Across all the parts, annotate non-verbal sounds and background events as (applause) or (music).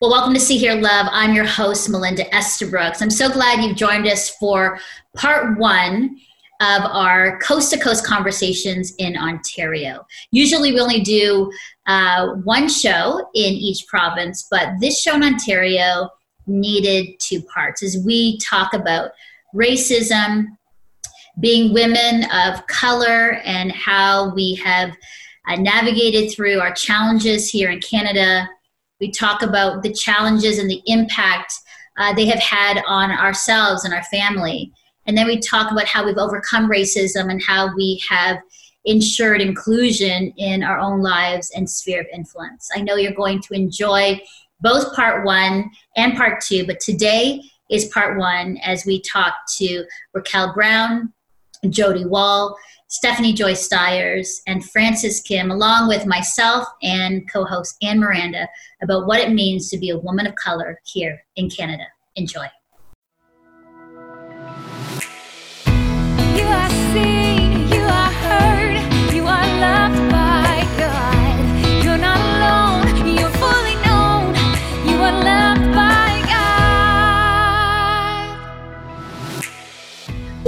Well, welcome to See Hear Love. I'm your host, Melinda Estabrooks. I'm so glad you've joined us for part one of our coast to coast conversations in Ontario. Usually we only do uh, one show in each province, but this show in Ontario needed two parts as we talk about racism, being women of color, and how we have uh, navigated through our challenges here in Canada we talk about the challenges and the impact uh, they have had on ourselves and our family. And then we talk about how we've overcome racism and how we have ensured inclusion in our own lives and sphere of influence. I know you're going to enjoy both part one and part two, but today is part one as we talk to Raquel Brown, Jyoti Wall, Stephanie Joy Stiers, and Frances Kim, along with myself and co host Anne Miranda, about what it means to be a woman of color here in Canada. Enjoy.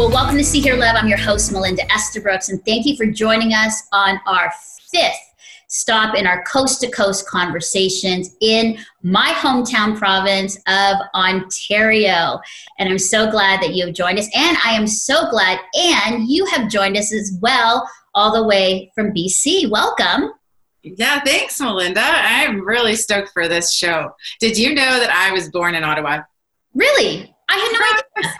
Well, welcome to See Hear Love. I'm your host, Melinda Estabrooks, and thank you for joining us on our fifth stop in our coast to coast conversations in my hometown province of Ontario. And I'm so glad that you have joined us. And I am so glad, and you have joined us as well, all the way from BC. Welcome. Yeah, thanks, Melinda. I'm really stoked for this show. Did you know that I was born in Ottawa? Really? I had no idea.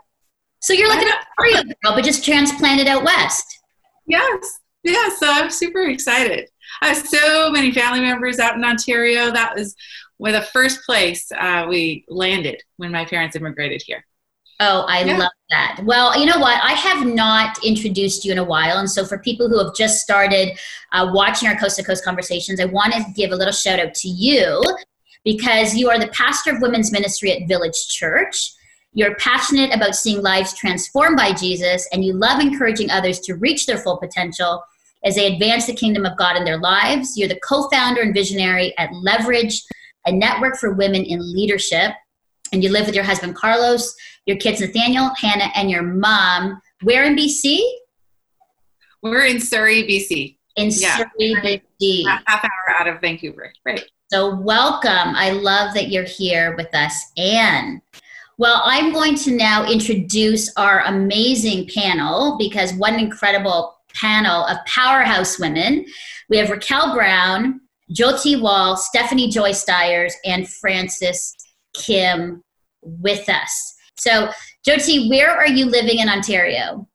So you're like an Ontario girl, but just transplanted out west. Yes. Yeah, so I'm super excited. I have so many family members out in Ontario. That was of the first place uh, we landed when my parents immigrated here. Oh, I yeah. love that. Well, you know what? I have not introduced you in a while. And so, for people who have just started uh, watching our Coast to Coast conversations, I want to give a little shout out to you because you are the pastor of women's ministry at Village Church. You're passionate about seeing lives transformed by Jesus, and you love encouraging others to reach their full potential as they advance the kingdom of God in their lives. You're the co founder and visionary at Leverage, a network for women in leadership. And you live with your husband, Carlos, your kids, Nathaniel, Hannah, and your mom. Where in BC? We're in Surrey, BC. In yeah. Surrey, BC. Half hour out of Vancouver. Right. So, welcome. I love that you're here with us. Anne, well, I'm going to now introduce our amazing panel because what an incredible panel of powerhouse women. We have Raquel Brown, Jyoti Wall, Stephanie Joy Stiers, and Frances Kim with us. So, Jyoti, where are you living in Ontario?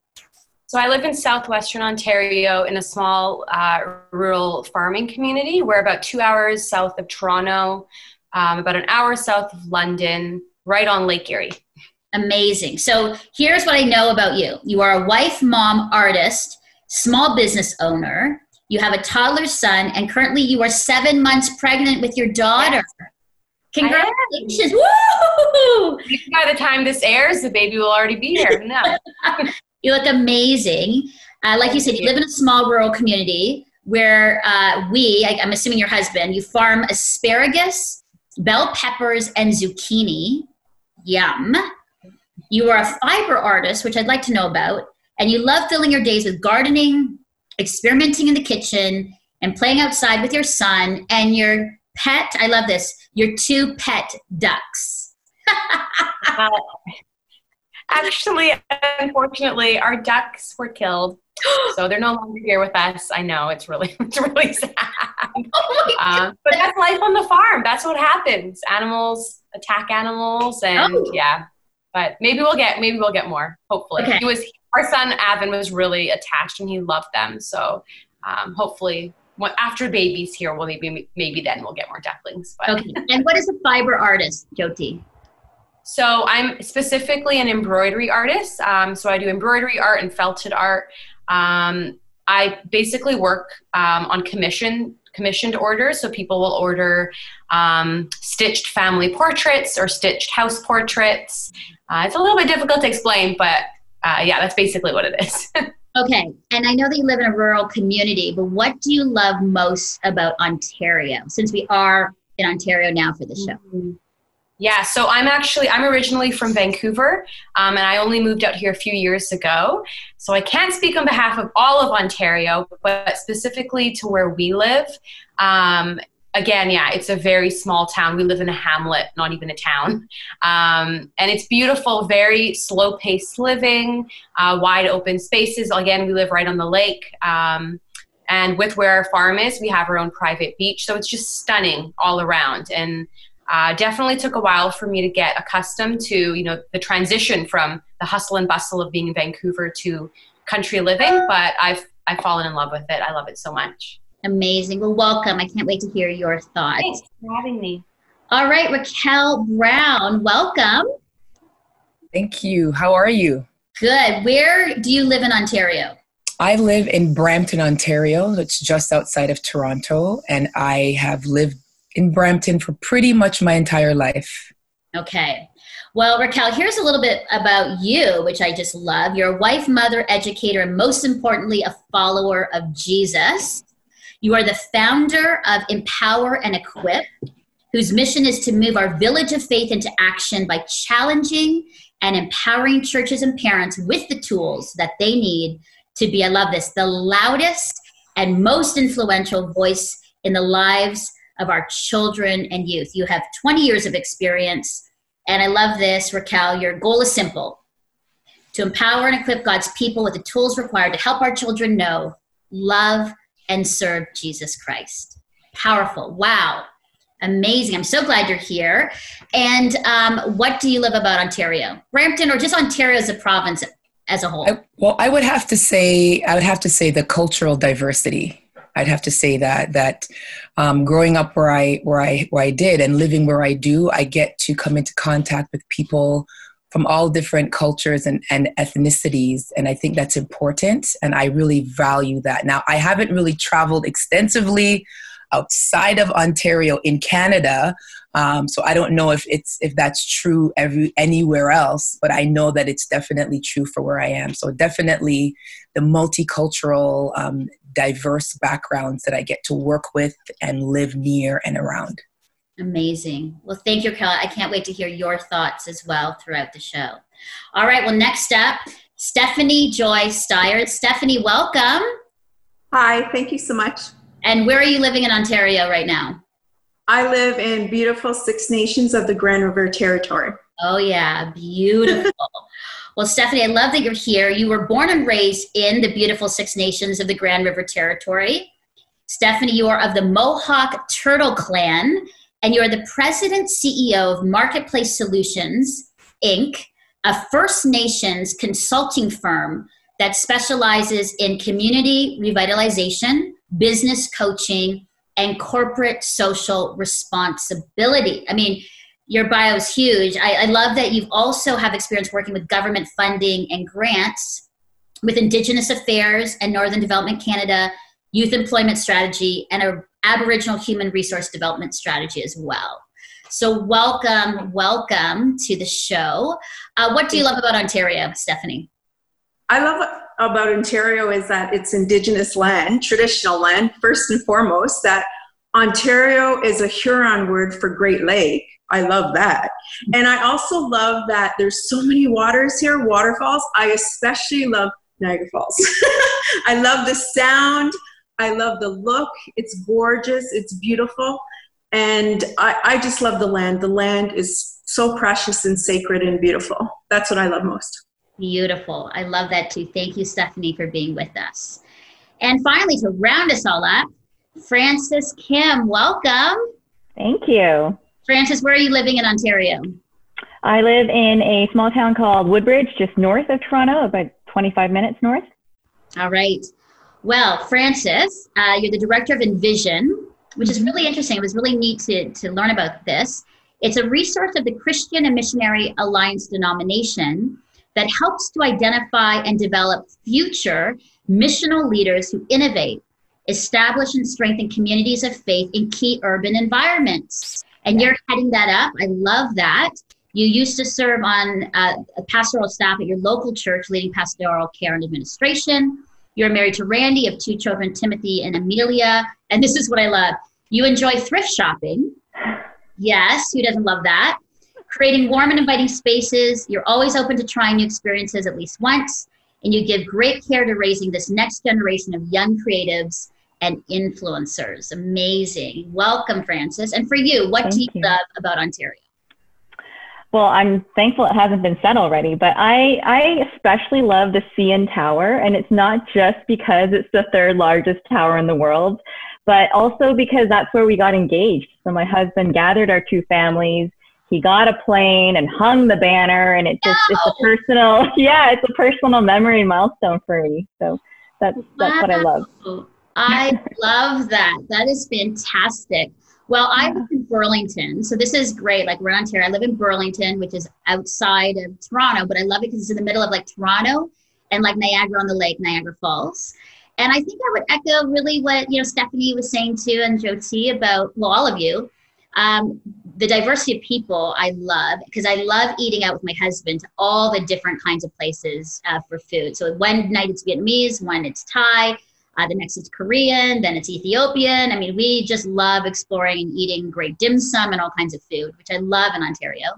So I live in southwestern Ontario in a small uh, rural farming community. We're about two hours south of Toronto, um, about an hour south of London, right on Lake Erie. Amazing. So here's what I know about you you are a wife, mom, artist, small business owner. You have a toddler son, and currently you are seven months pregnant with your daughter. Yes. Congratulations. Woo! By the time this airs, the baby will already be here. No. (laughs) you look amazing. Uh, like you said, you live in a small rural community where uh, we, I, I'm assuming your husband, you farm asparagus, bell peppers, and zucchini Yum. You are a fiber artist, which I'd like to know about, and you love filling your days with gardening, experimenting in the kitchen, and playing outside with your son and your pet. I love this. Your two pet ducks. (laughs) actually, unfortunately, our ducks were killed, (gasps) so they're no longer here with us. I know it's really, (laughs) it's really sad. Oh uh, but that's life on the farm. That's what happens. Animals attack animals and oh. yeah but maybe we'll get maybe we'll get more hopefully okay. he was our son Avin was really attached and he loved them so um, hopefully after babies here we'll maybe maybe then we'll get more ducklings but. okay and what is a fiber artist jyoti so i'm specifically an embroidery artist um, so i do embroidery art and felted art um, i basically work um, on commission commissioned orders. So people will order um, stitched family portraits or stitched house portraits. Uh, it's a little bit difficult to explain, but uh, yeah, that's basically what it is. (laughs) okay. And I know that you live in a rural community, but what do you love most about Ontario since we are in Ontario now for the show? Mm-hmm. Yeah, so I'm actually I'm originally from Vancouver, um, and I only moved out here a few years ago. So I can't speak on behalf of all of Ontario, but specifically to where we live. Um, again, yeah, it's a very small town. We live in a hamlet, not even a town, um, and it's beautiful. Very slow paced living, uh, wide open spaces. Again, we live right on the lake. Um, and with where our farm is, we have our own private beach. So it's just stunning all around. And uh, definitely took a while for me to get accustomed to you know the transition from the hustle and bustle of being in Vancouver to country living, but I've I've fallen in love with it. I love it so much. Amazing. Well, welcome. I can't wait to hear your thoughts. Thanks for having me. All right, Raquel Brown, welcome. Thank you. How are you? Good. Where do you live in Ontario? I live in Brampton, Ontario. It's just outside of Toronto, and I have lived in Brampton for pretty much my entire life. Okay. Well, Raquel, here's a little bit about you, which I just love. You're a wife, mother, educator, and most importantly, a follower of Jesus. You are the founder of Empower and Equip, whose mission is to move our village of faith into action by challenging and empowering churches and parents with the tools that they need to be, I love this, the loudest and most influential voice in the lives of our children and youth. You have 20 years of experience. And I love this, Raquel. Your goal is simple to empower and equip God's people with the tools required to help our children know, love, and serve Jesus Christ. Powerful. Wow. Amazing. I'm so glad you're here. And um, what do you love about Ontario? Brampton or just Ontario as a province as a whole? I, well, I would have to say, I would have to say the cultural diversity. I'd have to say that that um, growing up where I where I where I did and living where I do, I get to come into contact with people from all different cultures and, and ethnicities, and I think that's important, and I really value that. Now, I haven't really traveled extensively outside of Ontario in Canada, um, so I don't know if it's if that's true every anywhere else, but I know that it's definitely true for where I am. So definitely the multicultural um, diverse backgrounds that I get to work with and live near and around. Amazing. Well, thank you, Carla. I can't wait to hear your thoughts as well throughout the show. All right. Well, next up, Stephanie Joy Steyer. Stephanie, welcome. Hi. Thank you so much. And where are you living in Ontario right now? I live in beautiful Six Nations of the Grand River Territory. Oh, yeah. Beautiful. (laughs) Well, Stephanie, I love that you're here. You were born and raised in the beautiful Six Nations of the Grand River Territory. Stephanie, you are of the Mohawk Turtle Clan, and you are the president CEO of Marketplace Solutions, Inc., a First Nations consulting firm that specializes in community revitalization, business coaching, and corporate social responsibility. I mean, your bio is huge. I, I love that you also have experience working with government funding and grants with Indigenous Affairs and Northern Development Canada, Youth Employment Strategy, and a Aboriginal Human Resource Development Strategy as well. So, welcome, welcome to the show. Uh, what do you love about Ontario, Stephanie? I love about Ontario is that it's Indigenous land, traditional land, first and foremost. That Ontario is a Huron word for Great Lake. I love that. And I also love that there's so many waters here, waterfalls. I especially love Niagara Falls. (laughs) I love the sound. I love the look. It's gorgeous. It's beautiful. And I, I just love the land. The land is so precious and sacred and beautiful. That's what I love most. Beautiful. I love that too. Thank you, Stephanie, for being with us. And finally, to round us all up, Frances Kim, welcome. Thank you. Frances, where are you living in Ontario? I live in a small town called Woodbridge, just north of Toronto, about 25 minutes north. All right. Well, Frances, uh, you're the director of Envision, which is really interesting. It was really neat to, to learn about this. It's a resource of the Christian and Missionary Alliance denomination that helps to identify and develop future missional leaders who innovate, establish and strengthen communities of faith in key urban environments and you're heading that up. I love that. You used to serve on uh, a pastoral staff at your local church, leading pastoral care and administration. You're married to Randy of two children, Timothy and Amelia. And this is what I love. You enjoy thrift shopping. Yes, who doesn't love that? Creating warm and inviting spaces. You're always open to trying new experiences at least once, and you give great care to raising this next generation of young creatives and influencers. Amazing. Welcome, Frances. And for you, what Thank do you, you. love about Ontario? Well, I'm thankful it hasn't been said already, but I, I especially love the CN Tower. And it's not just because it's the third largest tower in the world, but also because that's where we got engaged. So my husband gathered our two families. He got a plane and hung the banner, and it just it's a personal, (laughs) yeah, it's a personal memory milestone for me. So that's that's what I love. I love that. That is fantastic. Well, I live in Burlington, so this is great. Like we're in Ontario. I live in Burlington, which is outside of Toronto, but I love it because it's in the middle of like Toronto and like Niagara on the Lake, Niagara Falls. And I think I would echo really what you know Stephanie was saying too, and Jyoti about well, all of you. Um, the diversity of people I love because I love eating out with my husband to all the different kinds of places uh, for food. So one night it's Vietnamese, one it's Thai, uh, the next it's Korean, then it's Ethiopian. I mean, we just love exploring and eating great dim sum and all kinds of food, which I love in Ontario.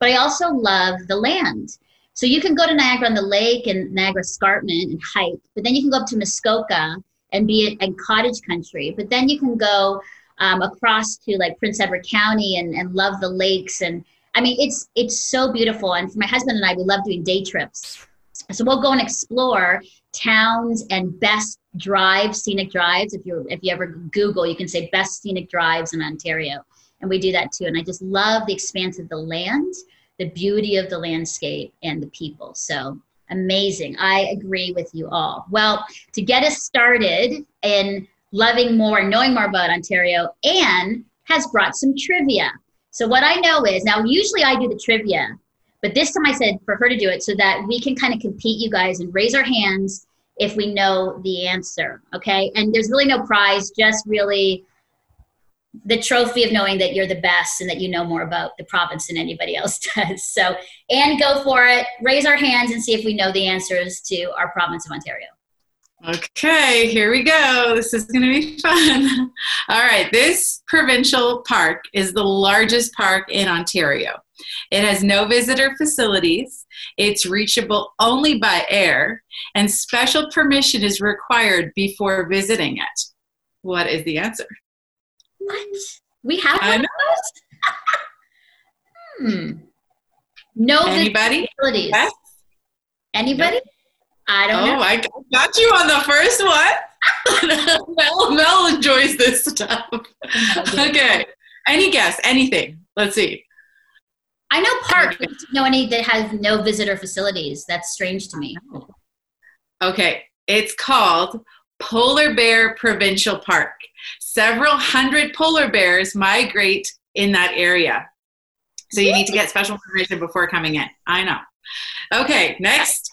But I also love the land. So you can go to Niagara on the Lake and Niagara Escarpment and hike, but then you can go up to Muskoka and be in cottage country. But then you can go um, across to like Prince Edward County and, and love the lakes. And I mean, it's it's so beautiful. And for my husband and I, we love doing day trips. So we'll go and explore towns and best drives, scenic drives. If you if you ever Google, you can say best scenic drives in Ontario, and we do that too. And I just love the expanse of the land, the beauty of the landscape, and the people. So amazing. I agree with you all. Well, to get us started in loving more and knowing more about Ontario, Anne has brought some trivia. So what I know is now usually I do the trivia, but this time I said for her to do it so that we can kind of compete, you guys, and raise our hands if we know the answer. Okay. And there's really no prize, just really the trophy of knowing that you're the best and that you know more about the province than anybody else (laughs) does. So, and go for it. Raise our hands and see if we know the answers to our province of Ontario. Okay, here we go. This is going to be fun. (laughs) All right, this provincial park is the largest park in Ontario. It has no visitor facilities. It's reachable only by air, and special permission is required before visiting it. What is the answer? What? We have one of those? (laughs) hmm. No Anybody? facilities. Yes? Anybody? I don't Oh, know. I got you on the first one. (laughs) Mel, Mel enjoys this stuff. (laughs) Okay. Any guess? Anything? Let's see. I know park, but I don't know any that has no visitor facilities. That's strange to me. Okay. It's called Polar Bear Provincial Park. Several hundred polar bears migrate in that area. So you need to get special permission before coming in. I know. Okay, next.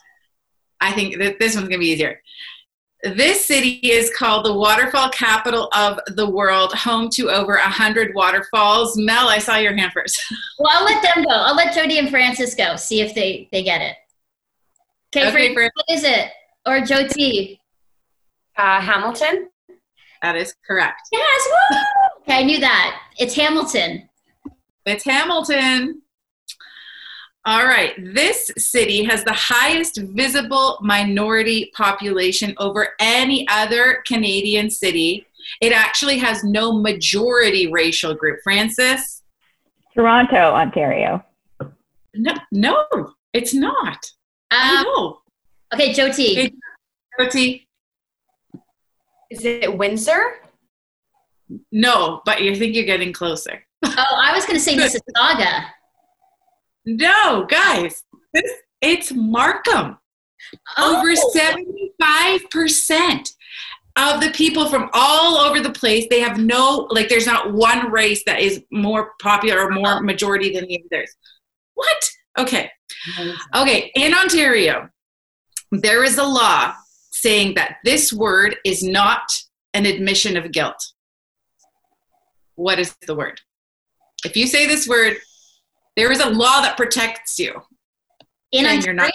I think that this one's going to be easier. This city is called the waterfall capital of the world, home to over 100 waterfalls. Mel, I saw your hand first. (laughs) Well, I'll let them go. I'll let Jyoti and Frances go. See if they they get it. Okay, Okay, Fran- Fran- what is it? Or Jyoti? Uh, Hamilton. That is correct. Yes. Woo! Okay, I knew that. It's Hamilton. It's Hamilton. All right. This city has the highest visible minority population over any other Canadian city. It actually has no majority racial group. Frances? Toronto, Ontario. No, no, it's not. I Um, know. okay, Jyoti. Jyoti. Is it Windsor? No, but you think you're getting closer. Oh, I was going to say Mississauga. (laughs) No, guys, this, it's Markham. Over Oh. 75% of the people from all over the place, they have no, like, there's not one race that is more popular or more majority than the others. What? Okay. Okay. In Ontario, there is a law saying that this word is not an admission of guilt. What is the word? If you say this word, there is a law that protects you. In And you're Ontario?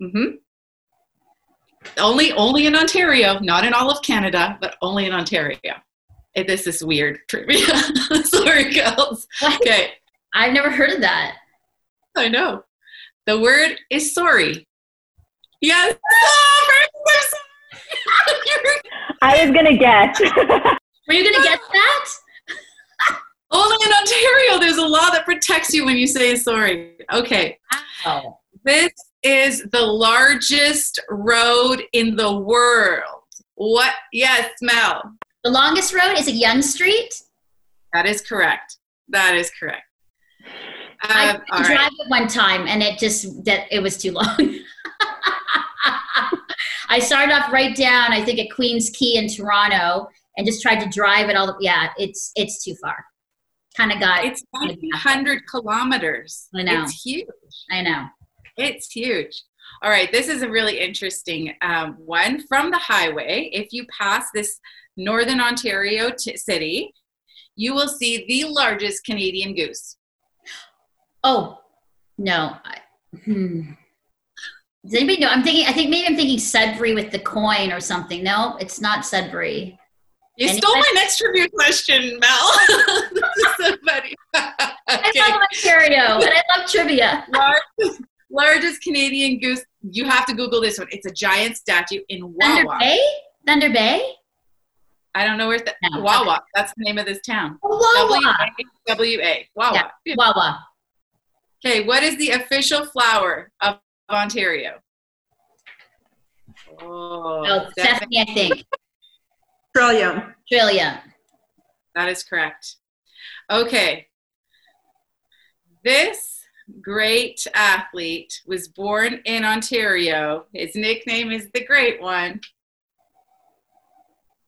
not- hmm Only, only in Ontario, not in all of Canada, but only in Ontario. Eh, This is weird trivia. (laughs) Sorry, girls. Okay, I've never heard of that. I know. The word is sorry. Yes. (laughs) Oh, I was gonna guess. (laughs) Were you gonna guess that? Only in Ontario, there's a law that protects you when you say sorry. Okay. Wow. This is the largest road in the world. What? Yes, Mel. The longest road is it Yonge Street? That is correct. That is correct. I Um, tried all right. drive it one time and it just that it was too long. (laughs) I started off right down, I think at Queens Quay in Toronto, and just tried to drive it all. Yeah, it's it's too far. Kind of got. It's 900 kilometers. I know. It's huge. I know. It's huge. All right, this is a really interesting um, one. From the highway, if you pass this northern Ontario t- city, you will see the largest Canadian goose. Oh no. I, hmm. Does anybody know? I'm thinking. I think maybe I'm thinking Sudbury with the coin or something. No, it's not Sudbury. You Any- stole my next trivia question, Mel. this is so funny. I okay. love Ontario and I love trivia. largest, largest Canadian goose. You have to Google this one. It's a giant statue in Thunder Bay. Thunder Bay. I don't know where the, No, Wawa. That's the name of this town. Oh, Wawa. W A. Wawa. Yeah. Wawa. Okay, what is the official flower of Ontario? Oh, Oh, Stephanie, I think. Trillium. Australia. that is correct. Okay. This great athlete was born in Ontario. His nickname is the Great One.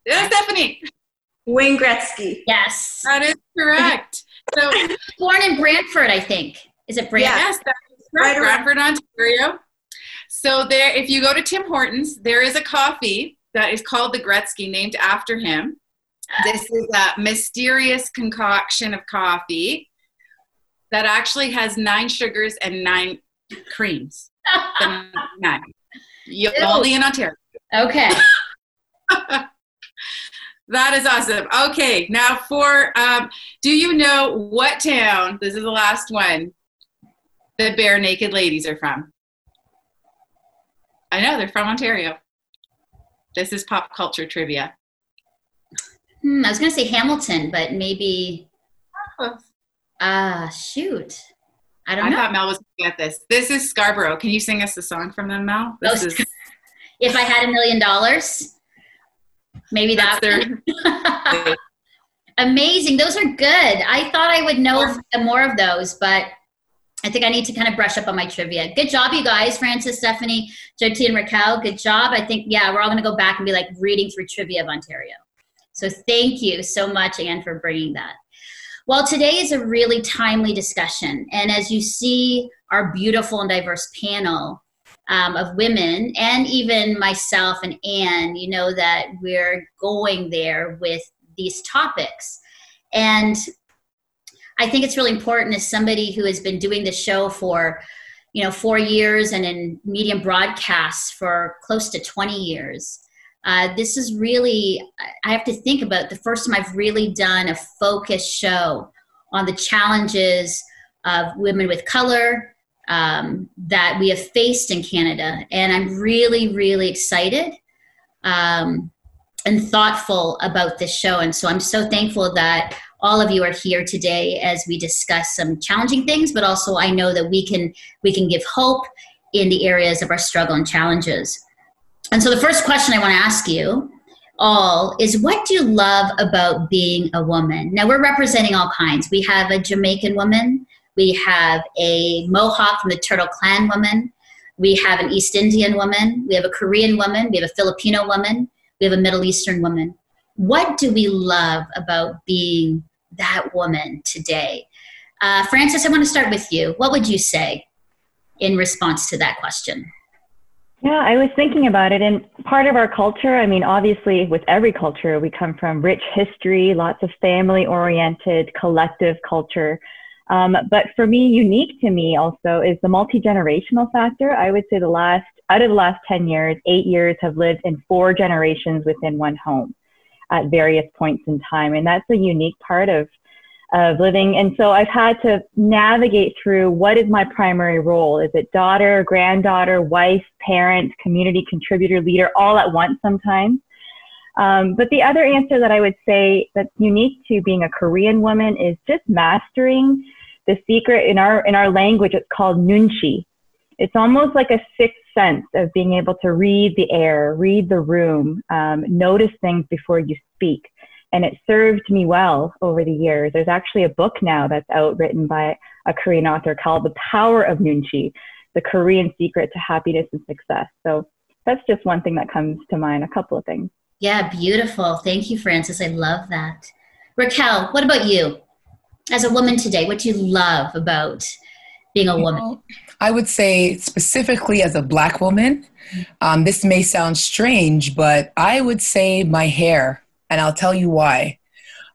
Yeah, Stephanie. Wayne Gretzky. Yes. That is correct. So (laughs) Born in Brantford, I think. Is it Brantford? Yes, that is correct. Right around- Bradford, Ontario. So there, if you go to Tim Hortons, there is a coffee that is called the Gretzky, named after him. This is a mysterious concoction of coffee that actually has nine sugars and nine creams. Nine. Ew. Only in Ontario. okay. (laughs) That is awesome. Okay, now for um, do you know what town? This is the last one. The Barenaked Ladies are from. I know they're from Ontario. This is pop culture trivia. Hmm, I was going to say Hamilton, but maybe. Ah, shoot. I don't know. I thought Mel was going to get this. This is Scarborough. Can you sing us a song from them, Mel? This Oh, is (laughs) if I had a million dollars, maybe that's that. their. (laughs) Amazing. Those are good. I thought I would know more of those, but I think I need to kind of brush up on my trivia. Good job, you guys. Frances, Stephanie, Jyoti, and Raquel. Good job. I think, yeah, we're all going to go back and be like reading through trivia of Ontario. So thank you so much, Anne, for bringing that. Well, today is a really timely discussion. And as you see our beautiful and diverse panel um, of women, and even myself and Anne, you know that we're going there with these topics. And I think it's really important as somebody who has been doing the show for, you know, four years and in medium broadcasts for close to 20 years. Uh, this is really, I have to think about the first time I've really done a focused show on the challenges of women with color um, that we have faced in Canada. And I'm really, really excited um, and thoughtful about this show. And so I'm so thankful that all of you are here today as we discuss some challenging things, but also I know that we can we can give hope in the areas of our struggle and challenges. And so the first question I want to ask you all is what do you love about being a woman? Now we're representing all kinds. We have a Jamaican woman, we have a Mohawk from the Turtle Clan woman, we have an East Indian woman, we have a Korean woman, we have a Filipino woman, we have a Middle Eastern woman. What do we love about being that woman today? Uh, Frances, I want to start with you. What would you say in response to that question? Yeah, I was thinking about it. And part of our culture, I mean, obviously, with every culture, we come from rich history, lots of family oriented, collective culture. Um, but for me, unique to me also is the multi generational factor. I would say the last, out of the last 10 years, eight years have lived in four generations within one home at various points in time. And that's a unique part of of living. And so I've had to navigate through what is my primary role? Is it daughter, granddaughter, wife, parent, community contributor, leader, all at once sometimes? Um, but the other answer that I would say that's unique to being a Korean woman is just mastering the secret in our in our language. It's called nunchi. It's almost like a sixth sense of being able to read the air, read the room, um, notice things before you speak. And it served me well over the years. There's actually a book now that's out written by a Korean author called The Power of Nunchi, The Korean Secret to Happiness and Success. So that's just one thing that comes to mind, a couple of things. Yeah, beautiful. Thank you, Frances. I love that. Raquel, what about you? As a woman today, what do you love about being a woman? I would say, specifically as a black woman, um, this may sound strange, but I would say my hair, and I'll tell you why.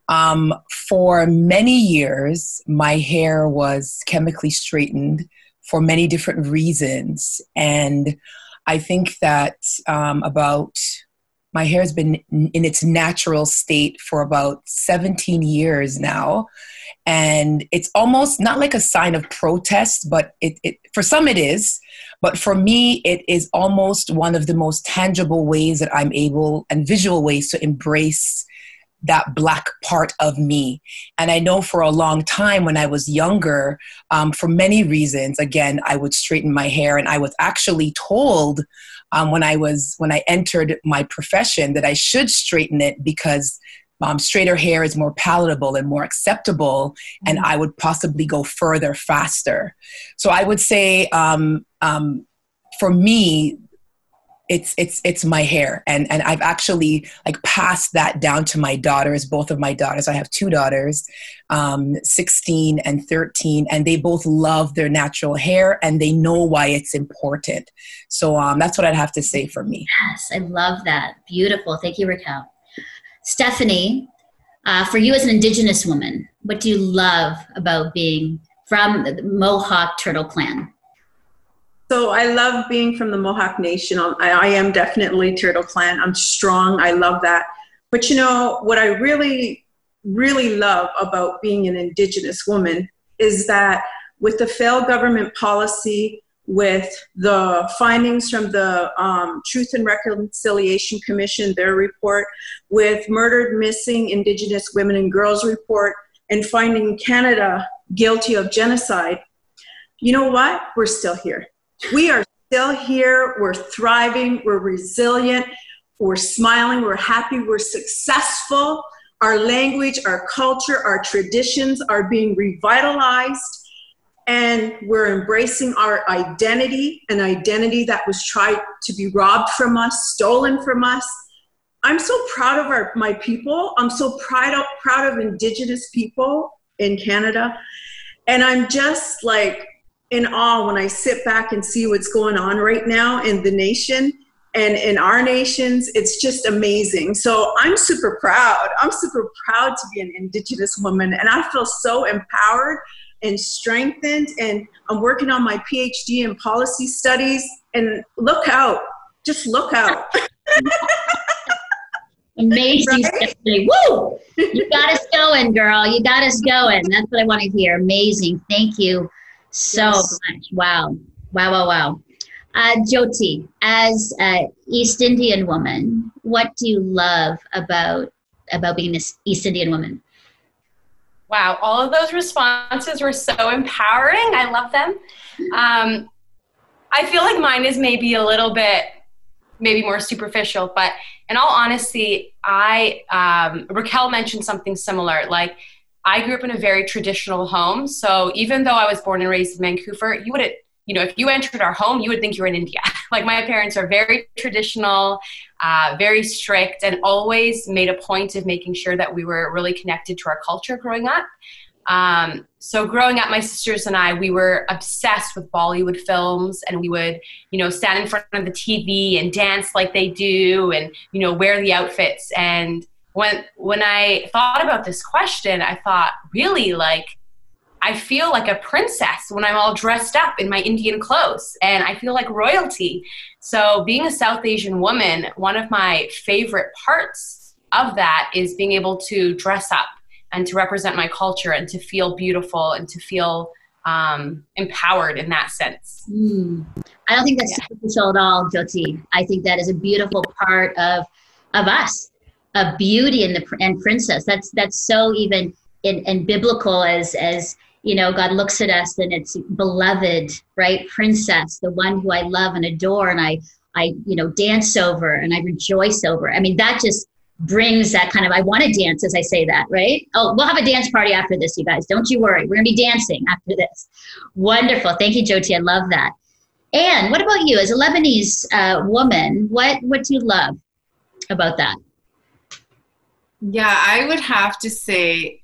Um, for many years, my hair was chemically straightened for many different reasons. And I think that um, about my hair has been in its natural state for about 17 years now and it's almost not like a sign of protest but it, it, for some it is but for me it is almost one of the most tangible ways that i'm able and visual ways to embrace that black part of me. And i know for a long time when i was younger um, for many reasons again i would straighten my hair and i was actually told um, when i was when i entered my profession that i should straighten it because um, straighter hair is more palatable and more acceptable, and mm-hmm. I would possibly go further faster. So I would say, um, um, for me, it's it's it's my hair, and and I've actually like passed that down to my daughters. Both of my daughters, I have two daughters, um, sixteen and thirteen, and they both love their natural hair, and they know why it's important. So um, that's what I'd have to say for me. Yes, I love that. Beautiful. Thank you, Raquel. Stephanie, uh, for you as an Indigenous woman, what do you love about being from the Mohawk Turtle Clan? So I love being from the Mohawk Nation. I, I am definitely Turtle Clan. I'm strong. I love that. But you know, what I really, really love about being an Indigenous woman is that with the failed government policy with the findings from the um, Truth and Reconciliation Commission, their report, with Murdered Missing Indigenous Women and Girls report, and finding Canada guilty of genocide, you know what? We're still here. We are still here. We're thriving. We're resilient. We're smiling. We're happy. We're successful. Our language, our culture, our traditions are being revitalized and we're embracing our identity, an identity that was tried to be robbed from us, stolen from us. I'm so proud of our my people. I'm so proud of proud of indigenous people in Canada. And I'm just like in awe when I sit back and see what's going on right now in the nation and in our nations. It's just amazing. So I'm super proud. I'm super proud to be an indigenous woman and I feel so empowered and strengthened. And I'm working on my PhD in policy studies. And look out, just look out. (laughs) Amazing, right? Woo! You got us going, girl. You got us going. That's what I want to hear. Amazing. Thank you so yes. much. Wow. Wow, wow, wow. Uh, Jyoti, as an East Indian woman, what do you love about about being this East Indian woman? Wow, all of those responses were so empowering. I love them. Um, I feel like mine is maybe a little bit, maybe more superficial, but in all honesty, I, um, Raquel mentioned something similar. Like, I grew up in a very traditional home. So even though I was born and raised in Vancouver, you would you know, if you entered our home, you would think you were in India. (laughs) like my parents are very traditional, uh, very strict, and always made a point of making sure that we were really connected to our culture growing up. Um, so growing up, my sisters and I, we were obsessed with Bollywood films, and we would, you know, stand in front of the TV and dance like they do, and you know, wear the outfits. And when when I thought about this question, I thought, really, like I feel like a princess when I'm all dressed up in my Indian clothes and I feel like royalty. So, being a South Asian woman, one of my favorite parts of that is being able to dress up and to represent my culture and to feel beautiful and to feel um, empowered in that sense. Mm. I don't think that's yeah. superficial at all, Jyoti. I think that is a beautiful part of of us, of beauty and the and princess. That's that's so even in, in biblical as as you know God looks at us and it's beloved, right? Princess, the one who I love and adore, and I I you know dance over and I rejoice over. I mean that just brings that kind of I want to dance as I say that, right? Oh, we'll have a dance party after this, you guys. Don't you worry. We're gonna be dancing after this. Wonderful. Thank you, Jyoti. I love that. And what about you, as a Lebanese uh, woman? What what do you love about that? Yeah, I would have to say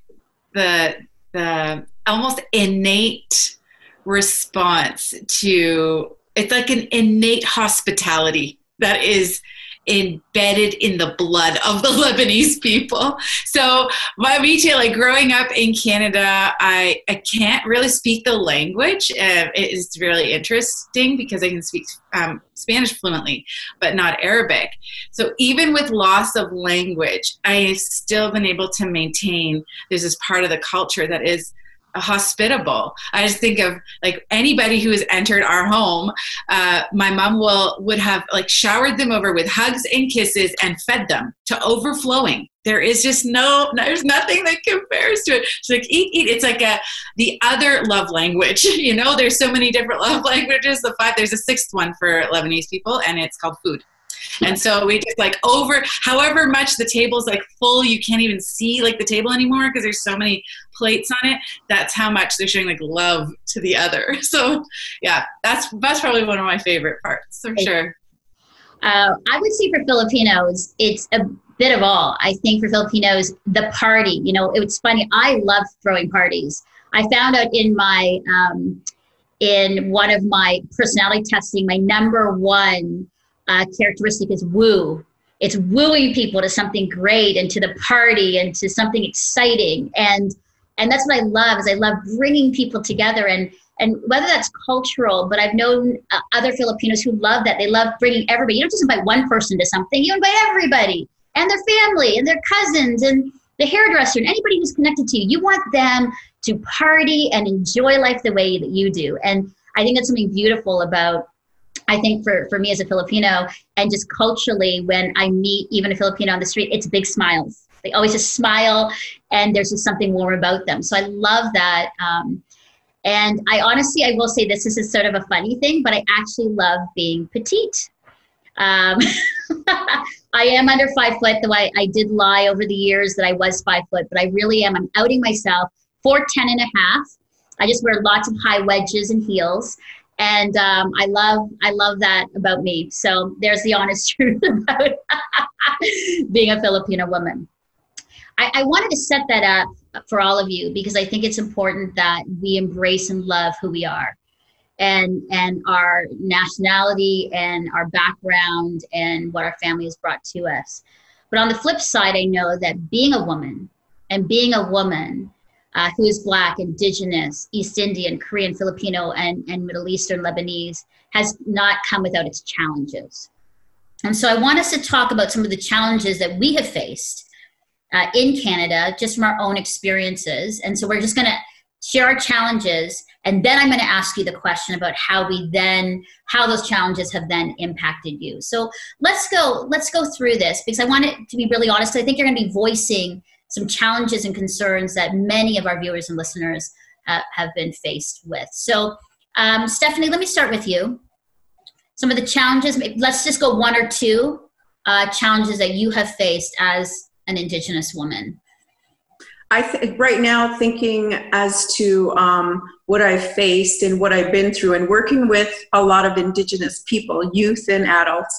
the the almost innate response to it's like an innate hospitality that is embedded in the blood of the (laughs) Lebanese people. So my retail, like growing up in Canada, I, I can't really speak the language. Uh, it is really interesting because I can speak um, Spanish fluently, but not Arabic. So even with loss of language, I've still been able to maintain there's this part of the culture that is hospitable. I just think of like anybody who has entered our home. Uh, my mom will would have like showered them over with hugs and kisses and fed them to overflowing. There is just no, there's nothing that compares to it. She's like, eat, eat. It's like a the other love language. (laughs) You know, there's so many different love (laughs) languages. The five, there's a sixth one for Lebanese people, and it's called food. And so we just like over, however much the table's like full, you can't even see like the table anymore because there's so many plates on it. That's how much they're showing like love to the other. (laughs) So yeah, that's that's probably one of my favorite parts for sure. Uh, I would say for Filipinos, it's a bit of all. I think for Filipinos, the party. You know, it's funny. I love throwing parties. I found out in my um, in one of my personality testing, my number one uh, characteristic is woo. It's wooing people to something great and to the party and to something exciting. And and that's what I love is I love bringing people together and and whether that's cultural, but I've known uh, other Filipinos who love that. They love bringing everybody. You don't just invite one person to something; you invite everybody and their family and their cousins and the hairdresser and anybody who's connected to you. You want them to party and enjoy life the way that you do. And I think that's something beautiful about I think for, for me as a Filipino and just culturally, when I meet even a Filipino on the street, it's big smiles. They always just smile and there's just something warm about them. So I love that. Um, and I honestly, I will say this, this is sort of a funny thing, but I actually love being petite. Um, (laughs) I am under five foot, though I, I did lie over the years that I was five foot, but I really am. I'm outing myself for 10 and a half. I just wear lots of high wedges and heels and um, I love I love that about me. So there's the honest (laughs) truth about (laughs) being a Filipino woman. I, I, wanted to set that up for all of you because I think it's important that we embrace and love who we are, and and our nationality and our background and what our family has brought to us. But on the flip side, I know that being a woman and being a woman uh, who is Black, Indigenous, East Indian, Korean, Filipino, and, and Middle Eastern Lebanese, has not come without its challenges. And so I want us to talk about some of the challenges that we have faced uh, in Canada, just from our own experiences. And so we're just going to share our challenges, and then I'm going to ask you the question about how we then, how those challenges have then impacted you. So let's go, let's go through this because I want it to be really honest. I think you're going to be voicing some challenges and concerns that many of our viewers and listeners uh, have been faced with. So, um, Stephanie, let me start with you. Some of the challenges, let's just go one or two uh, challenges that you have faced as an Indigenous woman. I right now, thinking as to um, what I've faced and what I've been through, and working with a lot of Indigenous people, youth and adults,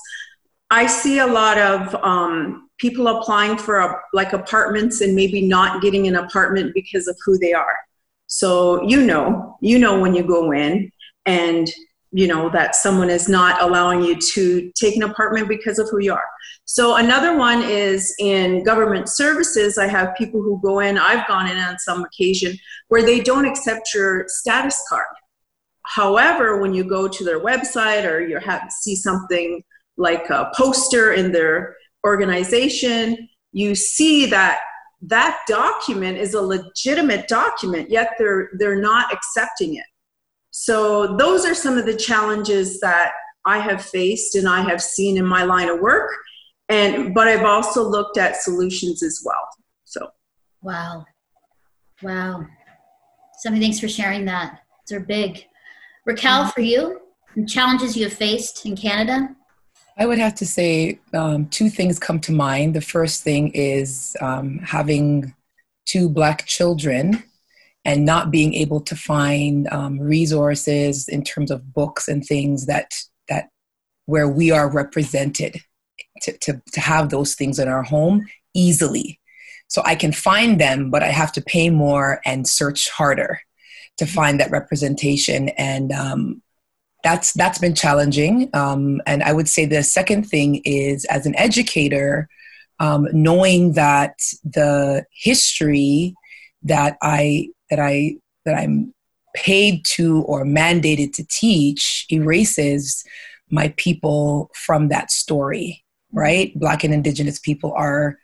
I see a lot of um, people applying for a, like apartments and maybe not getting an apartment because of who they are. So you know, you know when you go in and you know that someone is not allowing you to take an apartment because of who you are. So another one is in government services. I have people who go in. I've gone in on some occasion where they don't accept your status card. However, when you go to their website or you have see something like a poster in their organization, you see that that document is a legitimate document, yet they're they're not accepting it. So those are some of the challenges that I have faced and I have seen in my line of work. And but I've also looked at solutions as well. So wow. Wow. Somebody thanks for sharing that. They're big. Raquel, mm-hmm. for you, challenges you have faced in Canada? I would have to say um, two things come to mind. The first thing is um, having two black children and not being able to find um, resources in terms of books and things that that where we are represented to, to, to have those things in our home easily. So i can find them but i have to pay more and search harder to find that representation. And um, that's that's been challenging. Um, and i would say the second thing is as an educator um, knowing that the history that i that i that i'm paid to or mandated to teach erases my people from that story right? Black and indigenous people are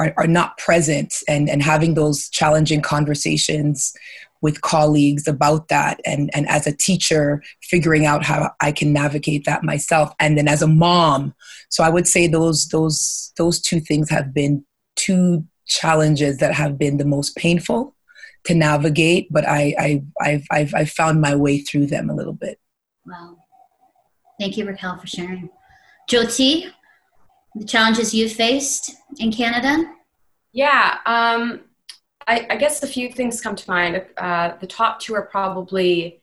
are, are not present and, and having those challenging conversations with colleagues about that and, and as a teacher figuring out how i can navigate that myself. And then as a mom so i would say those those those two things have been two challenges that have been the most painful to navigate but i, I I've, I've, I've found my way through them a little bit. Wow thank you raquel for sharing. Jyoti the challenges you've faced in canada? Yeah um, I, I, guess a few things come to mind. Uh, the top two are probably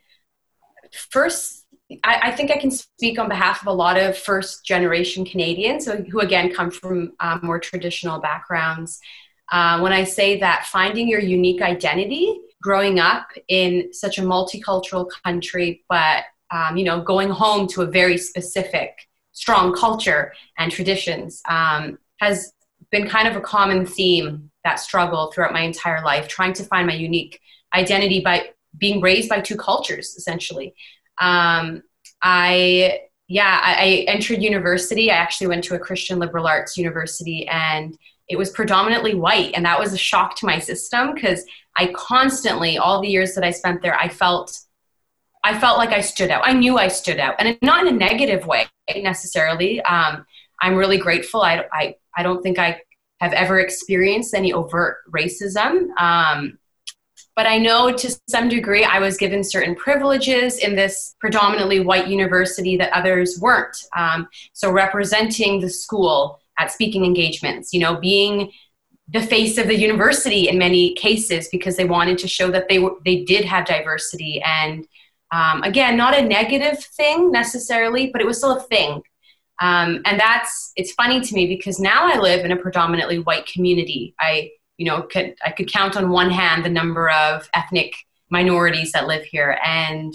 first. I, I, think I can speak on behalf of a lot of first generation Canadians who, again, come from um, more traditional backgrounds. Uh, when I say that finding your unique identity, growing up in such a multicultural country, but um, you know, going home to a very specific, strong culture and traditions um, has been kind of a common theme that struggle throughout my entire life, trying to find my unique identity by being raised by two cultures, essentially. Um, I, yeah, I, I entered university. I actually went to a Christian liberal arts university and it was predominantly white. And that was a shock to my system because I constantly, all the years that I spent there, I felt I felt like I stood out. I knew I stood out, and not in a negative way necessarily. Um, I'm really grateful. I, I, I don't think I have ever experienced any overt racism. Um, but I know to some degree I was given certain privileges in this predominantly white university that others weren't. Um, so representing the school at speaking engagements, you know, being the face of the university in many cases because they wanted to show that they were, they did have diversity and um, again not a negative thing necessarily but it was still a thing um, and that's it's funny to me because now I live in a predominantly white community. I you know could I could count on one hand the number of ethnic minorities that live here, and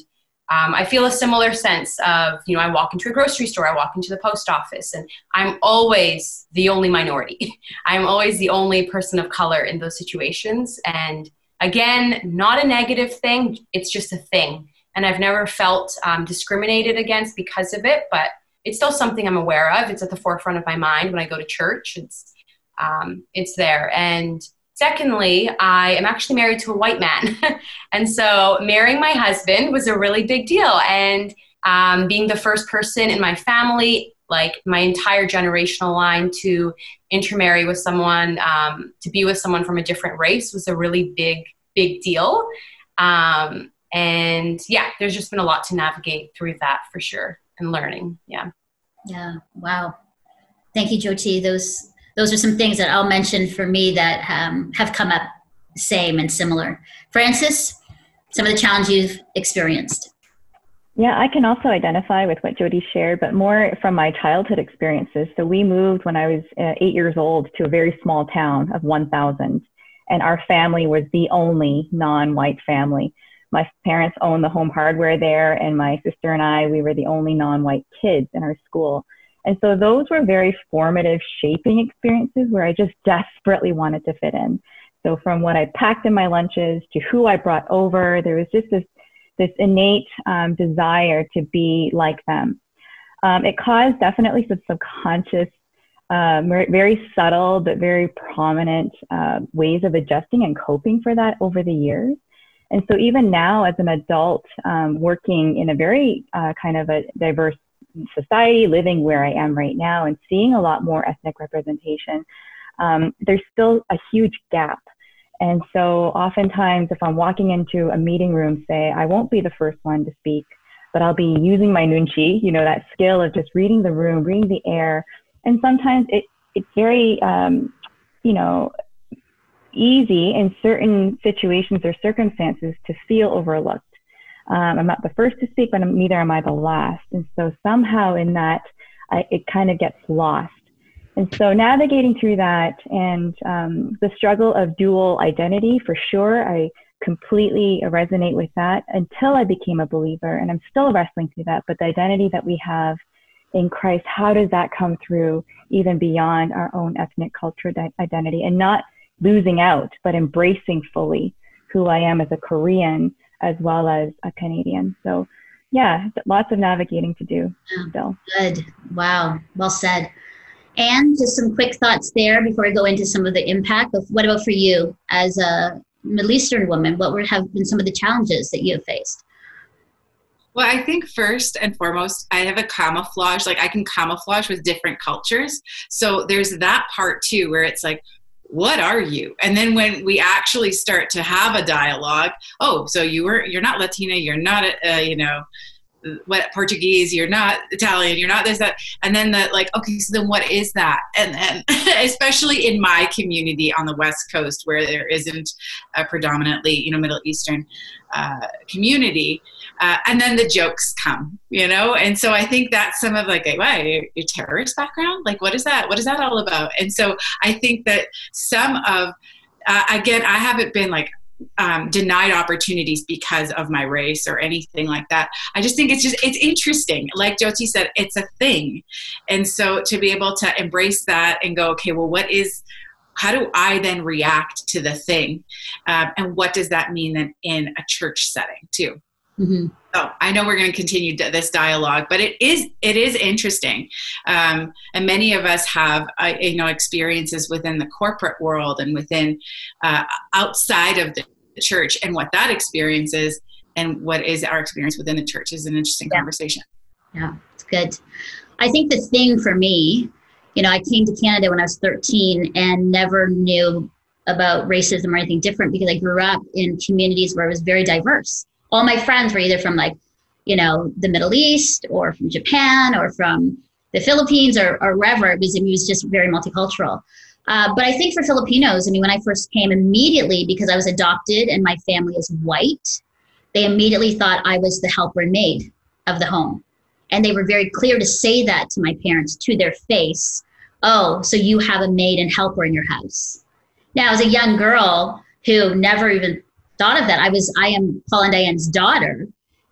um, I feel a similar sense of you know I walk into a grocery store, I walk into the post office, and I'm always the only minority. (laughs) I'm always the only person of color in those situations, and again, not a negative thing. It's just a thing, and I've never felt um, discriminated against because of it, but it's still something I'm aware of. It's at the forefront of my mind when I go to church. It's um, it's there. And secondly, I am actually married to a white man, (laughs) and so marrying my husband was a really big deal. And um, being the first person in my family, like my entire generational line, to intermarry with someone, um, to be with someone from a different race, was a really big, big deal. Um, and yeah, there's just been a lot to navigate through that for sure and learning. Yeah. Yeah. Wow. Thank you, Jyoti. Those those are some things that I'll mention for me that um, have come up same and similar. Frances, some of the challenges you've experienced. Yeah, I can also identify with what Jyoti shared, but more from my childhood experiences. So we moved when I was uh, eight years old to a very small town of 1,000, and our family was the only non-white family my parents owned the home hardware there, and my sister and I, we were the only non white kids in our school. And so those were very formative, shaping experiences where I just desperately wanted to fit in. So from what I packed in my lunches to who I brought over, there was just this, this innate um, desire to be like them. Um, it caused definitely some subconscious uh, very subtle but very prominent uh, ways of adjusting and coping for that over the years. And so even now, as an adult um, working in a very uh, kind of a diverse society, living where I am right now, and seeing a lot more ethnic representation, um, there's still a huge gap. And so oftentimes, if I'm walking into a meeting room, say, I won't be the first one to speak, but I'll be using my nunchi, you know, that skill of just reading the room, reading the air. And sometimes it, it's very, um, you know, easy in certain situations or circumstances to feel overlooked. Um, I'm not the first to speak, but neither am I the last. And so somehow in that, I, it kind of gets lost. And so navigating through that and um, the struggle of dual identity, for sure, I completely resonate with that until I became a believer. And I'm still wrestling through that. But the identity that we have in Christ, how does that come through even beyond our own ethnic cultural identity and not losing out, but embracing fully who I am as a Korean as well as a Canadian. So, yeah, lots of navigating to do still. Good. Wow. Well said. And just some quick thoughts there before I go into some of the impact of what about for you as a Middle Eastern woman? What would have been some of the challenges that you have faced? Well, I think first and foremost, I have a camouflage. Like I can camouflage with different cultures. So there's that part too, where it's like, what are you and then when we actually start to have a dialogue oh so you were you're not latina you're not uh, you know what Portuguese, you're not Italian, you're not this, that. And then the like, okay, so then what is that? And then, (laughs) especially in my community on the West Coast where there isn't a predominantly, you know, Middle Eastern uh, community, uh, and then the jokes come, you know? And so I think that's some of like, why, your, your terrorist background? Like, what is that? What is that all about? And so I think that some of, uh, again, I haven't been like, um, denied opportunities because of my race or anything like that. I just think it's just it's interesting. Like Jyoti said, it's a thing, and so to be able to embrace that and go, okay, well, what is how do I then react to the thing, um, and what does that mean then in a church setting too? Mm-hmm. So I know we're going to continue this dialogue, but it is it is interesting, um, and many of us have uh, you know experiences within the corporate world and within uh, outside of the church, and what that experience is, and what is our experience within the church is an interesting yeah. conversation. Yeah, it's good. I think the thing for me, you know, I came to Canada when I was 13 and never knew about racism or anything different because I grew up in communities where it was very diverse all my friends were either from like, you know, the Middle East or from Japan or from the Philippines or, or wherever. It was, it was just very multicultural. Uh, but I think for Filipinos, I mean, when I first came, immediately because I was adopted and my family is white, they immediately thought I was the helper and maid of the home. And they were very clear to say that to my parents to their face. Oh, so you have a maid and helper in your house. Now, as a young girl who never even thought of that. I was, I am Paul and Diane's daughter.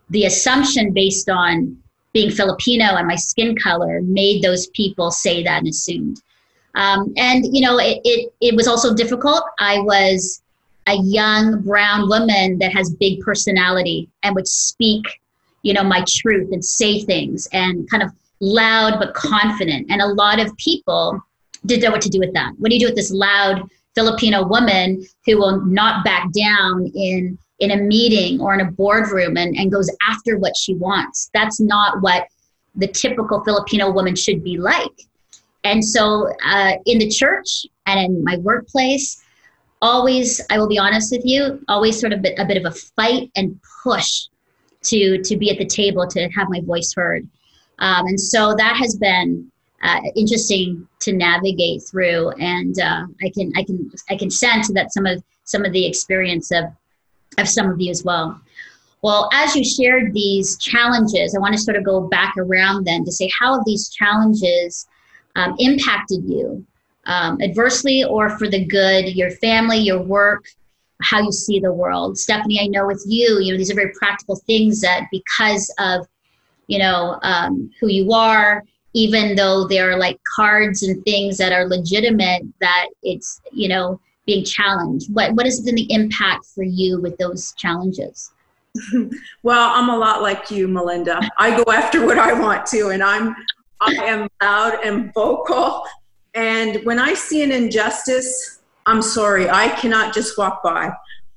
The assumption based on being Filipino and my skin color made those people say that and assumed. Um, and you know, it, it it was also difficult. I was a young brown woman that has big personality and would speak, you know, my truth and say things and kind of loud but confident. And a lot of people didn't know what to do with that. What do you do with this loud Filipino woman who will not back down in in a meeting or in a boardroom and, and goes after what she wants. That's not what the typical Filipino woman should be like. And so uh, in the church and in my workplace, always, I will be honest with you, always sort of a, a bit of a fight and push to to be at the table to have my voice heard. Um, and so that has been uh, interesting to navigate through. And uh, I can I can I can sense that some of some of the experience of of some of you as well. Well, as you shared these challenges, I want to sort of go back around then to say how have these challenges um, impacted you um, adversely or for the good, your family, your work, how you see the world. Stephanie, I know with you, you know, these are very practical things that because of, you know, um, who you are, even though there are like cards and things that are legitimate that it's you know being challenged. What what has been the impact for you with those challenges? (laughs) Well i'm a lot like you melinda. I go after what i want to and i'm i am loud and vocal. And when I see an injustice, I'm sorry, I cannot just walk by.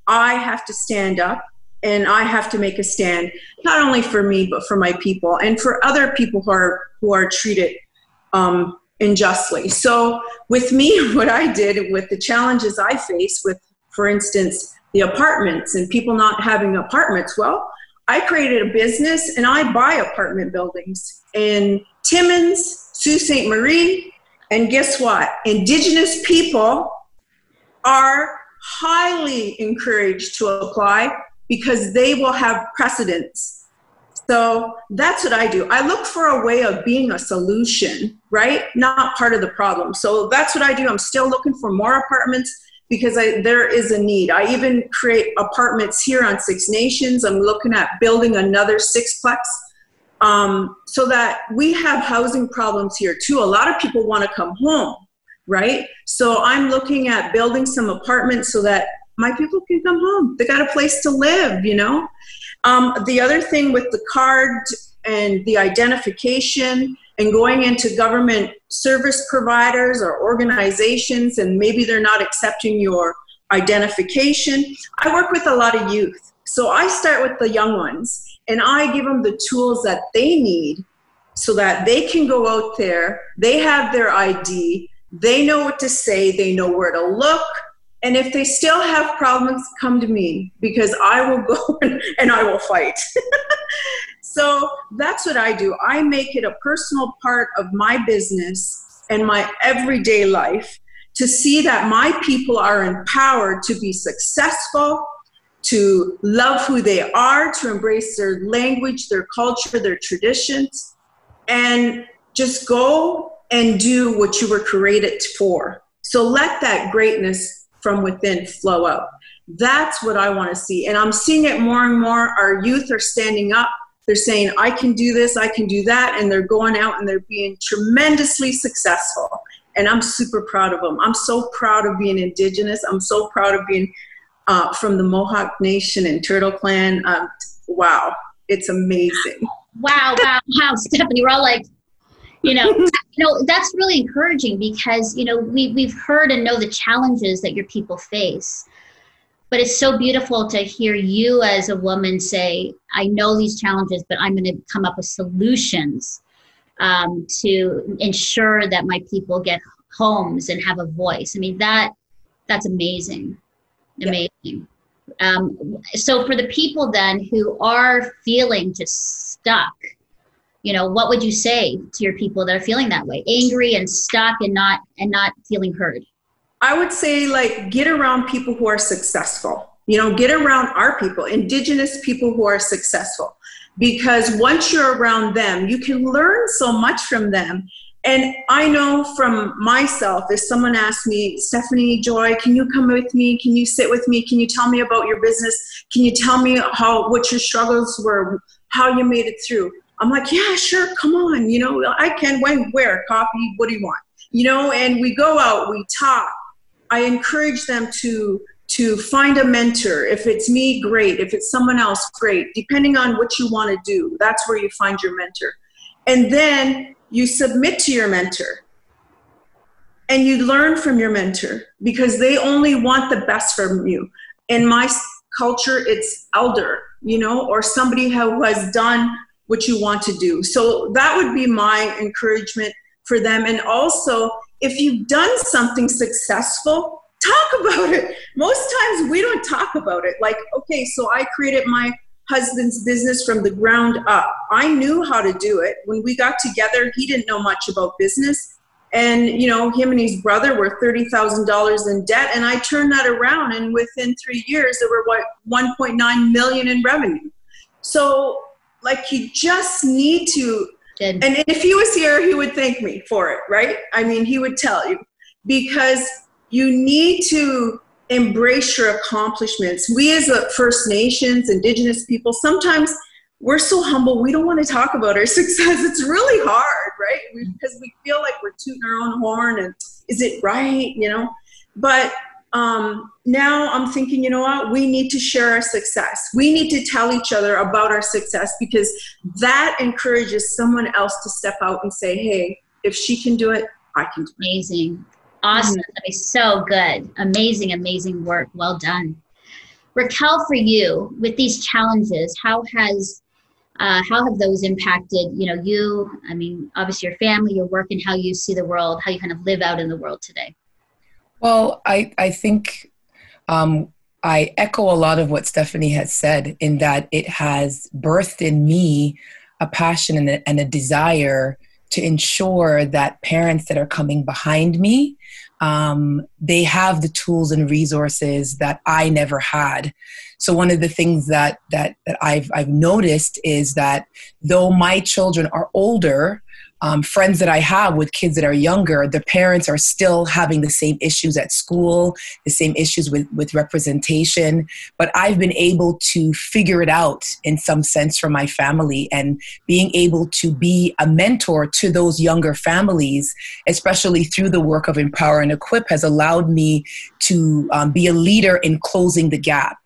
I have to stand up and I have to make a stand, not only for me, but for my people and for other people who are, who are treated um, unjustly. So, with me, (laughs) what I did with the challenges I face with, for instance, the apartments and people not having apartments, well, I created a business and I buy apartment buildings in Timmins, Sault Ste. Marie, and guess what? Indigenous people are highly encouraged to apply because they will have precedence. So that's what I do. I look for a way of being a solution, right? Not part of the problem. So that's what I do. I'm still looking for more apartments because I, there is a need. I even create apartments here on Six Nations. I'm looking at building another sixplex um, so that we have housing problems here too. A lot of people want to come home, right? So I'm looking at building some apartments so that my people can come home. They got a place to live, you know? Um, the other thing with the card and the identification and going into government service providers or organizations and maybe they're not accepting your identification. I work with a lot of youth. So I start with the young ones and I give them the tools that they need so that they can go out there, they have their ID, they know what to say, they know where to look. And if they still have problems, come to me because I will go (laughs) and I will fight. (laughs) so that's what I do. I make it a personal part of my business and my everyday life to see that my people are empowered to be successful to love who they are, to embrace their language, their culture, their traditions, and just go and do what you were created for. So let that greatness from within flow out. That's what I want to see. And I'm seeing it more and more. Our youth are standing up. They're saying, I can do this, I can do that. And they're going out and they're being tremendously successful. And I'm super proud of them. I'm so proud of being Indigenous. I'm so proud of being uh, from the Mohawk Nation and Turtle Clan. Um, wow, it's amazing. Wow, wow, wow, Stephanie, we're all like, you know, you know, that's really encouraging because you know we we've heard and know the challenges that your people face. But it's so beautiful to hear you as a woman say, I know these challenges, but I'm going to come up with solutions um, to ensure that my people get homes and have a voice. I mean, that that's amazing amazing. Um, so for the people then who are feeling just stuck, you know, what would you say to your people that are feeling that way, angry and stuck and not and not feeling heard? I would say like get around people who are successful. You know, get around our people, indigenous people who are successful. Because once you're around them, you can learn so much from them and I know from myself, if someone asks me, Stephanie Joy, can you come with me? Can you sit with me? Can you tell me about your business? Can you tell me how what your struggles were, how you made it through? I'm like, yeah, sure, come on. You know, I can. When, where? Coffee? What do you want? You know, and we go out, we talk. I encourage them to to find a mentor. If it's me, great. If it's someone else, great. Depending on what you want to do, that's where you find your mentor. And then you submit to your mentor and you learn from your mentor because they only want the best from you. In my culture, it's elder, you know, or somebody who has done what you want to do. So that would be my encouragement for them. And also, if you've done something successful, talk about it. Most times we don't talk about it. Like, okay, so I created my husband's business from the ground up. I knew how to do it. When we got together, he didn't know much about business. And, you know, him and his brother were $30,000 in debt. And I turned that around. And within three years, there were what, 1.9 million in revenue. So, like, you just need to. And if he was here, he would thank me for it, right? I mean, he would tell you because you need to embrace your accomplishments. We, as a First Nations, Indigenous people, sometimes we're so humble, we don't want to talk about our (laughs) success. It's really hard, right? Because we feel like we're tooting our own horn and is it right, you know? But um, now I'm thinking, you know what? We need to share our success. We need to tell each other about our success because that encourages someone else to step out and say, hey, if she can do it, I can do. Amazing. Awesome. Mm-hmm. That is so good. Amazing, amazing work. Well done. Raquel, for you, with these challenges, how has uh, how have those impacted you know you i mean obviously your family your work and how you see the world how you kind of live out in the world today well i i think um, i echo a lot of what stephanie has said in that it has birthed in me a passion and a, and a desire to ensure that parents that are coming behind me um, they have the tools and resources that I never had. So one of the things that that that I've I've noticed is that though my children are older, um, friends that I have with kids that are younger, the parents are still having the same issues at school, the same issues with, with representation. But I've been able to figure it out in some sense for my family and being able to be a mentor to those younger families, especially through the work of Empower and Equip, has allowed me to um, be a leader in closing the gap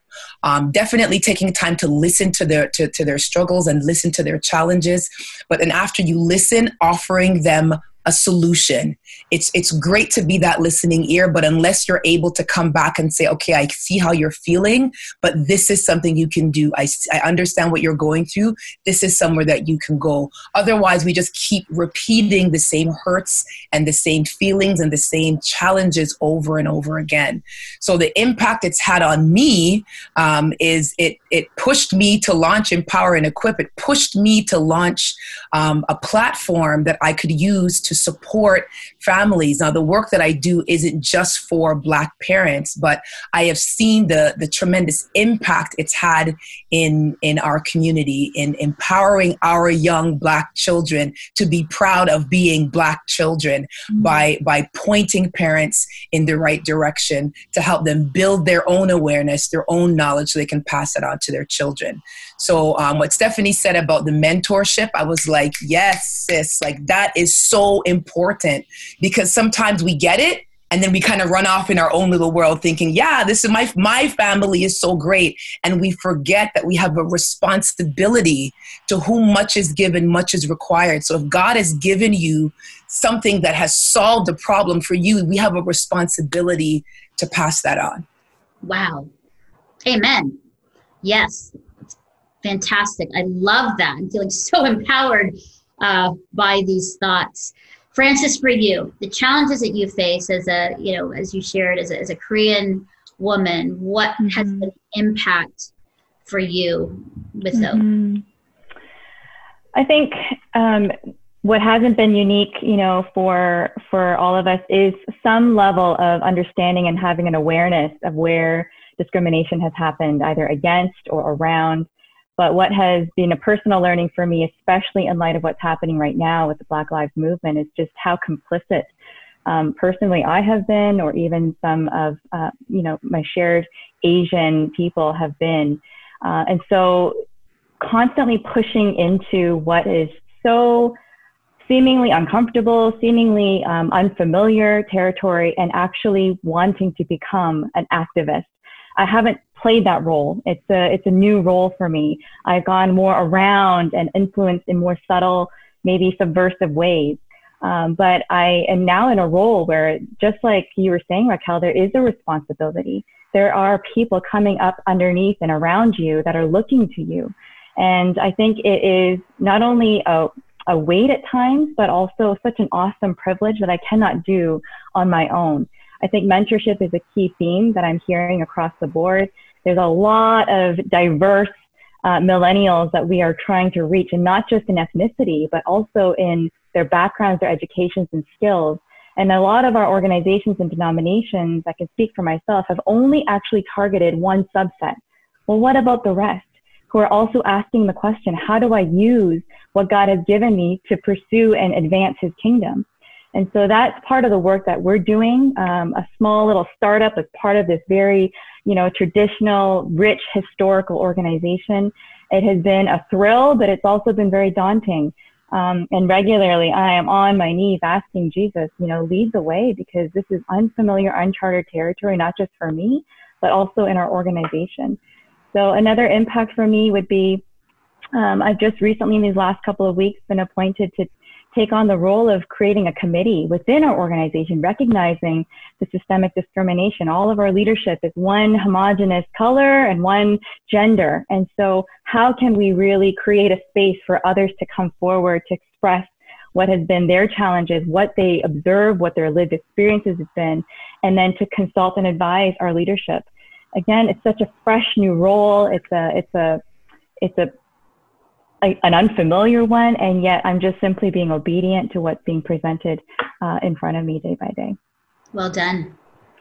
um, definitely taking time to listen to their to, to their struggles and listen to their challenges but then after you listen offering them a solution. It's it's great to be that listening ear, but unless you're able to come back and say, "Okay, I see how you're feeling, but this is something you can do. I I understand what you're going through. This is somewhere that you can go." Otherwise, we just keep repeating the same hurts and the same feelings and the same challenges over and over again. So the impact it's had on me um, is it it pushed me to launch Empower and Equip. It pushed me to launch um, a platform that I could use to support families. Now, the work that I do isn't just for Black parents, but I have seen the, the tremendous impact it's had in, in our community in empowering our young Black children to be proud of being Black children mm-hmm. by, by pointing parents in the right direction to help them build their own awareness, their own knowledge, so they can pass it on to their children. So, um, what Stephanie said about the mentorship, I was like, yes, sis, like that is so important because sometimes we get it and then we kind of run off in our own little world thinking yeah this is my my family is so great. And we forget that we have a responsibility to whom much is given much is required. So if god has given you something that has solved a problem for you we have a responsibility to pass that on. Wow. Amen. Yes. Fantastic. I love that. I'm feeling (laughs) so empowered uh, by these thoughts. Frances, for you, the challenges that you face as a, you know, as you shared as a, as a Korean woman, what mm-hmm. has been the impact for you with mm-hmm. those? I think um, what hasn't been unique, you know, for for all of us is some level of understanding and having an awareness of where discrimination has happened, either against or around but what has been a personal learning for me, especially in light of what's happening right now with the Black Lives Movement, is just how complicit um, personally I have been, or even some of uh, you know my shared Asian people have been, uh, and so constantly pushing into what is so seemingly uncomfortable, seemingly um, unfamiliar territory, and actually wanting to become an activist. I haven't played that role. It's a it's a new role for me. I've gone more around and influenced in more subtle, maybe subversive ways. Um, but I am now in a role where, just like you were saying, Raquel, there is a responsibility. There are people coming up underneath and around you that are looking to you. And I think it is not only a, a weight at times, but also such an awesome privilege that I cannot do on my own. I think mentorship is a key theme that I'm hearing across the board. There's a lot of diverse uh, millennials that we are trying to reach, and not just in ethnicity, but also in their backgrounds, their educations, and skills. And a lot of our organizations and denominations, I can speak for myself, have only actually targeted one subset. Well, what about the rest who are also asking the question, how do I use what God has given me to pursue and advance his kingdom? And so that's part of the work that we're doing. Um, a small little startup as part of this very, you know, traditional, rich historical organization. It has been a thrill, but it's also been very daunting. Um, and regularly, I am on my knees asking Jesus, you know, lead the way because this is unfamiliar, uncharted territory, not just for me, but also in our organization. So another impact for me would be um, I've just recently, in these last couple of weeks, been appointed to take on the role of creating a committee within our organization, recognizing the systemic discrimination. All of our leadership is one homogenous color and one gender. And so, how can we really create a space for others to come forward to express what has been their challenges, what they observe, what their lived experiences have been, and then to consult and advise our leadership. Again, it's such a fresh new role. It's a, it's a, it's a a, an unfamiliar one, and yet I'm just simply being obedient to what's being presented uh, in front of me day by day. Well done.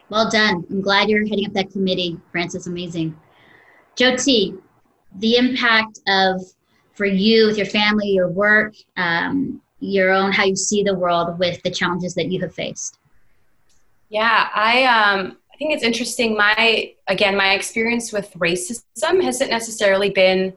Well done. I'm glad you're heading up that committee, Frances. Amazing. Jyoti, the impact of for you with your family, your work, um, your own, how you see the world with the challenges that you have faced. Yeah, I um, I think it's interesting. My again, my experience with racism hasn't necessarily been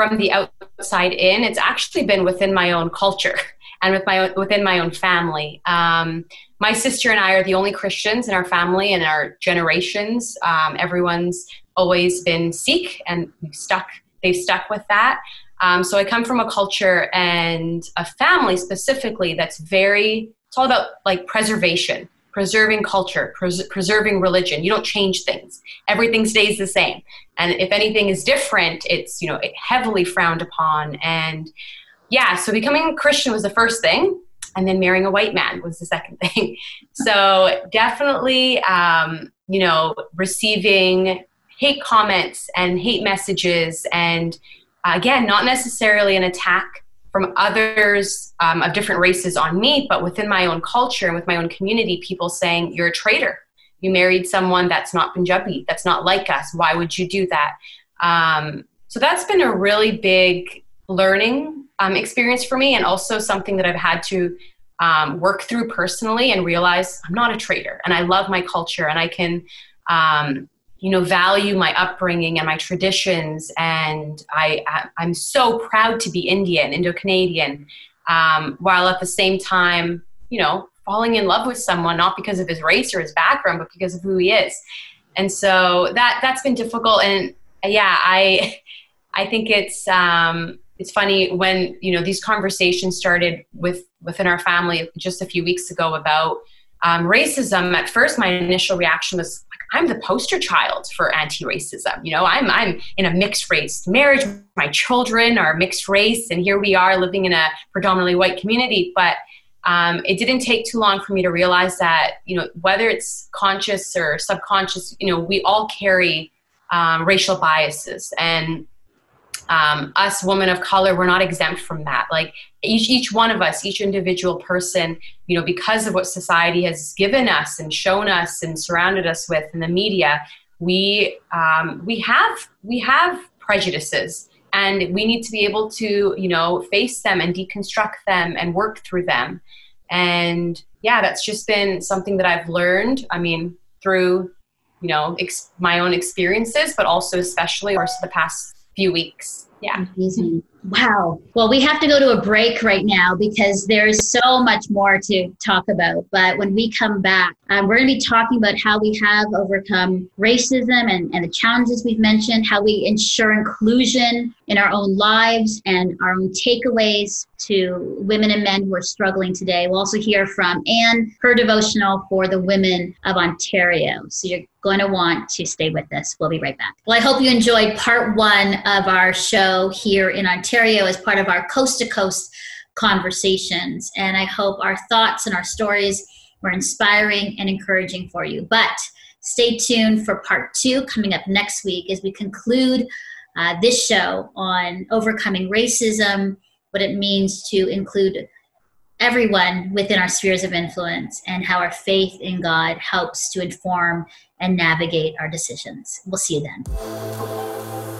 from the outside in. It's actually been within my own culture (laughs) and with my within my own family. Um, my sister and I are the only Christians in our family and our generations. Um, everyone's always been Sikh, and stuck. They've stuck with that. Um, so I come from a culture and a family specifically that's very. It's all about like preservation preserving culture, pres- preserving religion. You don't change things. Everything stays the same. And if anything is different, it's, you know, heavily frowned upon. And yeah, so becoming Christian was the first thing. And then marrying a white man was the second (laughs) thing. so definitely, um, you know, receiving hate comments and hate messages and again, not necessarily an attack from others um, of different races on me, but within my own culture and with my own community, people saying, You're a traitor. You married someone that's not Punjabi, that's not like us. Why would you do that? Um, so that's been a really big learning um, experience for me, and also something that I've had to um, work through personally and realize I'm not a traitor and I love my culture and I can um, you know value my upbringing and my traditions. And i i'm so proud to be indian indo-canadian um, while at the same time you know falling in love with someone not because of his race or his background but because of who he is. And so that that's been difficult. And yeah i i think it's um it's funny when you know these conversations started with within our family just a few weeks ago about um, racism. At first my initial reaction was I'm the poster child for anti-racism. You know, I'm I'm in a mixed race marriage. My children are mixed race, and here we are living in a predominantly white community. But um, it didn't take too long for me to realize that you know whether it's conscious or subconscious, you know, we all carry um, racial biases, and um, us women of color we're not exempt from that. Like each each one of us each individual person you know because of what society has given us and shown us and surrounded us with in the media we um, we have we have prejudices. And we need to be able to you know face them and deconstruct them and work through them. And yeah that's just been something that i've learned i mean through you know ex- my own experiences but also especially over the past few weeks. Yeah. Amazing. Wow. Well, we have to go to a break right now because there's so much more to talk about. But when we come back, um, we're going to be talking about how we have overcome racism and, and the challenges we've mentioned, how we ensure inclusion in our own lives and our own takeaways to women and men who are struggling today. We'll also hear from Anne, her devotional for the women of Ontario. So you're going to want to stay with us. We'll be right back. Well, I hope you enjoyed part one of our show here in Ontario as part of our coast to coast conversations. And I hope our thoughts and our stories were inspiring and encouraging for you. But stay tuned for part two coming up next week as we conclude uh, this show on overcoming racism, what it means to include everyone within our spheres of influence, and how our faith in God helps to inform and navigate our decisions. We'll see you then.